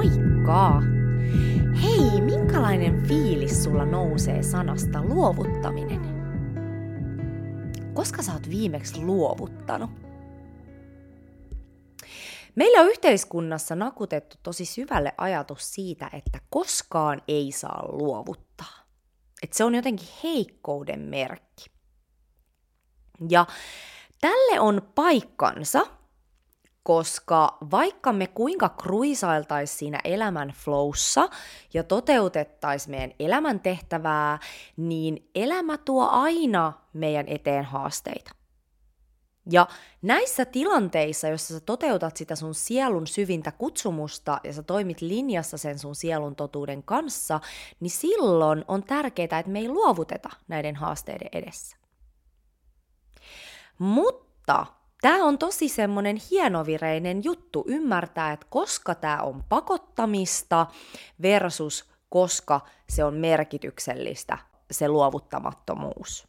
Moikka! Hei, minkälainen fiilis sulla nousee sanasta luovuttaminen? Koska sä oot viimeksi luovuttanut? Meillä on yhteiskunnassa nakutettu tosi syvälle ajatus siitä, että koskaan ei saa luovuttaa. Että se on jotenkin heikkouden merkki. Ja tälle on paikkansa, koska vaikka me kuinka kruisailtaisiin siinä elämän flowssa ja toteutettaisiin meidän elämäntehtävää, niin elämä tuo aina meidän eteen haasteita. Ja näissä tilanteissa, joissa sä toteutat sitä sun sielun syvintä kutsumusta ja sä toimit linjassa sen sun sielun totuuden kanssa, niin silloin on tärkeää, että me ei luovuteta näiden haasteiden edessä. Mutta Tämä on tosi semmoinen hienovireinen juttu ymmärtää, että koska tämä on pakottamista versus koska se on merkityksellistä, se luovuttamattomuus.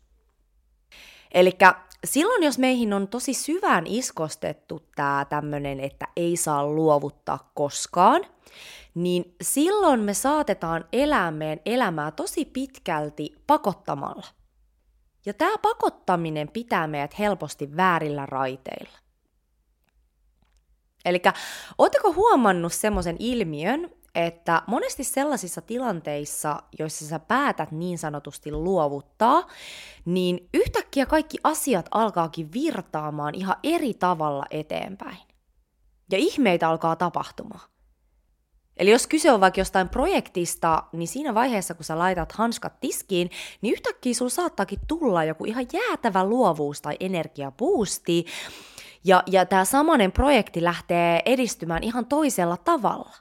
Eli silloin, jos meihin on tosi syvään iskostettu tämä tämmöinen, että ei saa luovuttaa koskaan, niin silloin me saatetaan elää meidän elämää tosi pitkälti pakottamalla – ja tämä pakottaminen pitää meidät helposti väärillä raiteilla. Eli ootteko huomannut semmoisen ilmiön, että monesti sellaisissa tilanteissa, joissa sä päätät niin sanotusti luovuttaa, niin yhtäkkiä kaikki asiat alkaakin virtaamaan ihan eri tavalla eteenpäin. Ja ihmeitä alkaa tapahtumaan. Eli jos kyse on vaikka jostain projektista, niin siinä vaiheessa, kun sä laitat hanskat tiskiin, niin yhtäkkiä sulla saattaakin tulla joku ihan jäätävä luovuus tai energiapuusti, ja, ja tämä samanen projekti lähtee edistymään ihan toisella tavalla.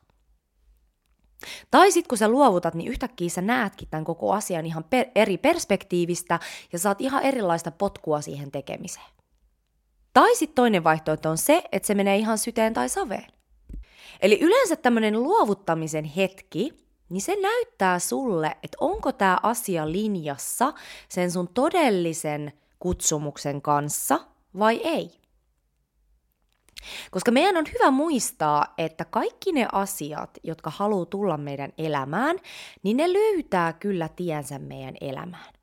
Tai sitten kun sä luovutat, niin yhtäkkiä sä näetkin tämän koko asian ihan per, eri perspektiivistä ja saat ihan erilaista potkua siihen tekemiseen. Tai sitten toinen vaihtoehto on se, että se menee ihan syteen tai saveen. Eli yleensä tämmöinen luovuttamisen hetki, niin se näyttää sulle, että onko tämä asia linjassa sen sun todellisen kutsumuksen kanssa vai ei. Koska meidän on hyvä muistaa, että kaikki ne asiat, jotka haluaa tulla meidän elämään, niin ne löytää kyllä tiensä meidän elämään.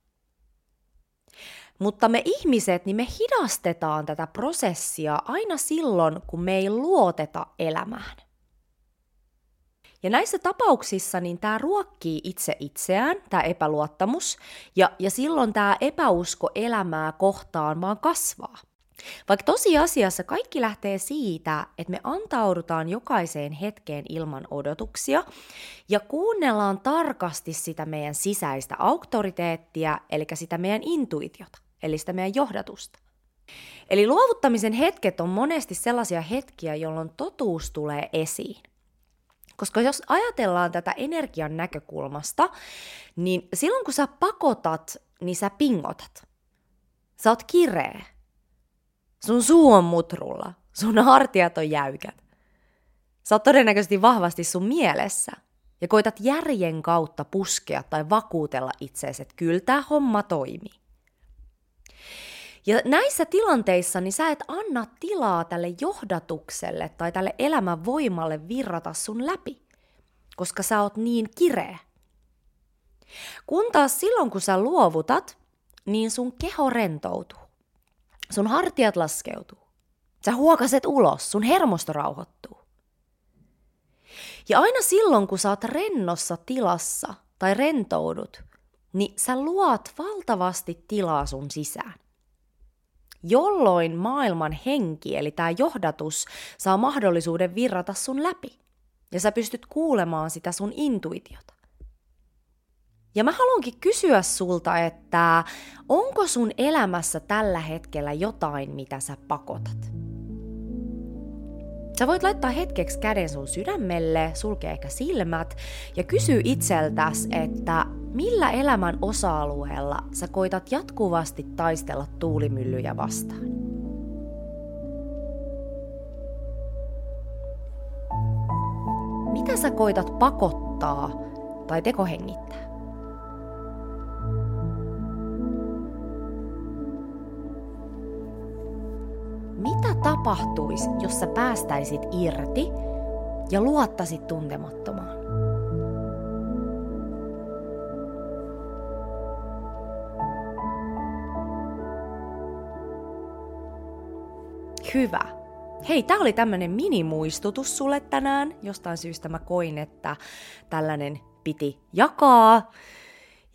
Mutta me ihmiset, niin me hidastetaan tätä prosessia aina silloin, kun me ei luoteta elämään. Ja näissä tapauksissa niin tämä ruokkii itse itseään, tämä epäluottamus, ja, ja silloin tämä epäusko elämää kohtaan vaan kasvaa. Vaikka tosiasiassa kaikki lähtee siitä, että me antaudutaan jokaiseen hetkeen ilman odotuksia ja kuunnellaan tarkasti sitä meidän sisäistä auktoriteettia, eli sitä meidän intuitiota, eli sitä meidän johdatusta. Eli luovuttamisen hetket on monesti sellaisia hetkiä, jolloin totuus tulee esiin. Koska jos ajatellaan tätä energian näkökulmasta, niin silloin kun sä pakotat, niin sä pingotat. Sä oot kireä. Sun suu on mutrulla. Sun hartiat on jäykät. Sä oot todennäköisesti vahvasti sun mielessä. Ja koitat järjen kautta puskea tai vakuutella itseesi, että kyllä tämä homma toimii. Ja näissä tilanteissa niin sä et anna tilaa tälle johdatukselle tai tälle elämän voimalle virrata sun läpi, koska sä oot niin kireä. Kun taas silloin, kun sä luovutat, niin sun keho rentoutuu. Sun hartiat laskeutuu. Sä huokaset ulos, sun hermosto rauhoittuu. Ja aina silloin, kun sä oot rennossa tilassa tai rentoudut, niin sä luot valtavasti tilaa sun sisään jolloin maailman henki, eli tämä johdatus, saa mahdollisuuden virrata sun läpi. Ja sä pystyt kuulemaan sitä sun intuitiota. Ja mä haluankin kysyä sulta, että onko sun elämässä tällä hetkellä jotain, mitä sä pakotat? Sä voit laittaa hetkeksi käden sun sydämelle, sulkea ehkä silmät ja kysyä itseltäs, että millä elämän osa-alueella sä koitat jatkuvasti taistella tuulimyllyjä vastaan? Mitä sä koitat pakottaa tai tekohengittää? Mitä tapahtuisi, jos sä päästäisit irti ja luottasit tuntemattomaan. Hyvä. Hei, tää oli tämmönen minimuistutus sulle tänään. Jostain syystä mä koin, että tällainen piti jakaa.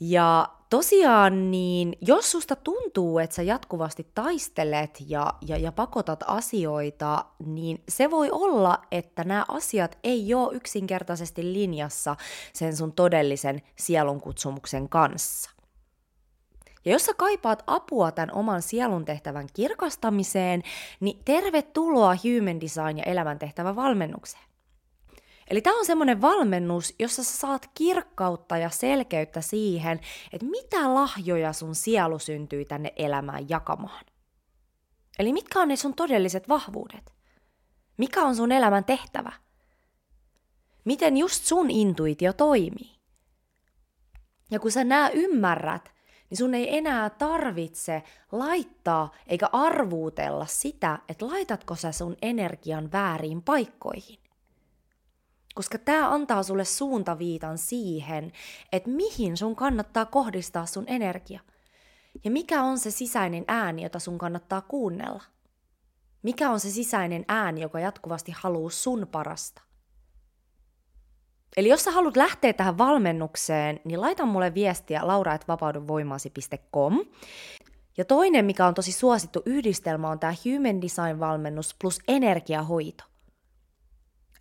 Ja tosiaan niin, jos susta tuntuu, että sä jatkuvasti taistelet ja, ja, ja pakotat asioita, niin se voi olla, että nämä asiat ei ole yksinkertaisesti linjassa sen sun todellisen sielunkutsumuksen kanssa. Ja jos sä kaipaat apua tämän oman sielun tehtävän kirkastamiseen, niin tervetuloa Human Design ja elämäntehtävän valmennukseen. Eli tämä on semmoinen valmennus, jossa sä saat kirkkautta ja selkeyttä siihen, että mitä lahjoja sun sielu syntyy tänne elämään jakamaan. Eli mitkä on ne sun todelliset vahvuudet? Mikä on sun elämän tehtävä? Miten just sun intuitio toimii? Ja kun sä nää ymmärrät, niin sun ei enää tarvitse laittaa eikä arvuutella sitä, että laitatko sä sun energian väärin paikkoihin. Koska tämä antaa sulle suuntaviitan siihen, että mihin sun kannattaa kohdistaa sun energia. Ja mikä on se sisäinen ääni, jota sun kannattaa kuunnella. Mikä on se sisäinen ääni, joka jatkuvasti haluaa sun parasta. Eli jos sä haluat lähteä tähän valmennukseen, niin laita mulle viestiä lauraetvapaudunvoimasi.com. Ja toinen, mikä on tosi suosittu yhdistelmä, on tämä Human Design-valmennus plus energiahoito.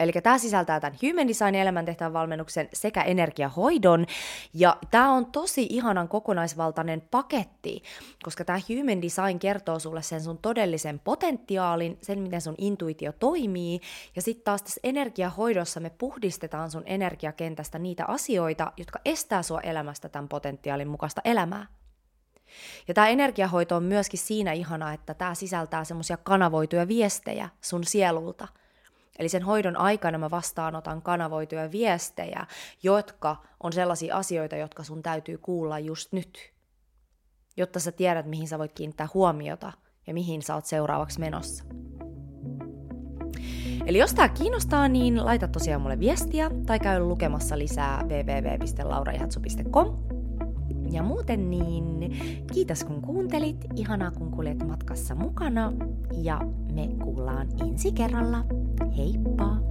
Eli tämä sisältää tämän Human Design elämäntehtävän valmennuksen sekä energiahoidon. Ja tämä on tosi ihanan kokonaisvaltainen paketti, koska tämä Human Design kertoo sulle sen sun todellisen potentiaalin, sen miten sun intuitio toimii. Ja sitten taas tässä energiahoidossa me puhdistetaan sun energiakentästä niitä asioita, jotka estää sua elämästä tämän potentiaalin mukaista elämää. Ja tämä energiahoito on myöskin siinä ihana, että tämä sisältää semmoisia kanavoituja viestejä sun sielulta – Eli sen hoidon aikana mä vastaanotan kanavoituja viestejä, jotka on sellaisia asioita, jotka sun täytyy kuulla just nyt, jotta sä tiedät, mihin sä voit kiinnittää huomiota ja mihin sä oot seuraavaksi menossa. Eli jos tämä kiinnostaa, niin laita tosiaan mulle viestiä tai käy lukemassa lisää www.laurajatsu.com. Ja muuten niin kiitos kun kuuntelit, ihanaa kun kuljet matkassa mukana ja me kuullaan ensi kerralla. Hej, pa!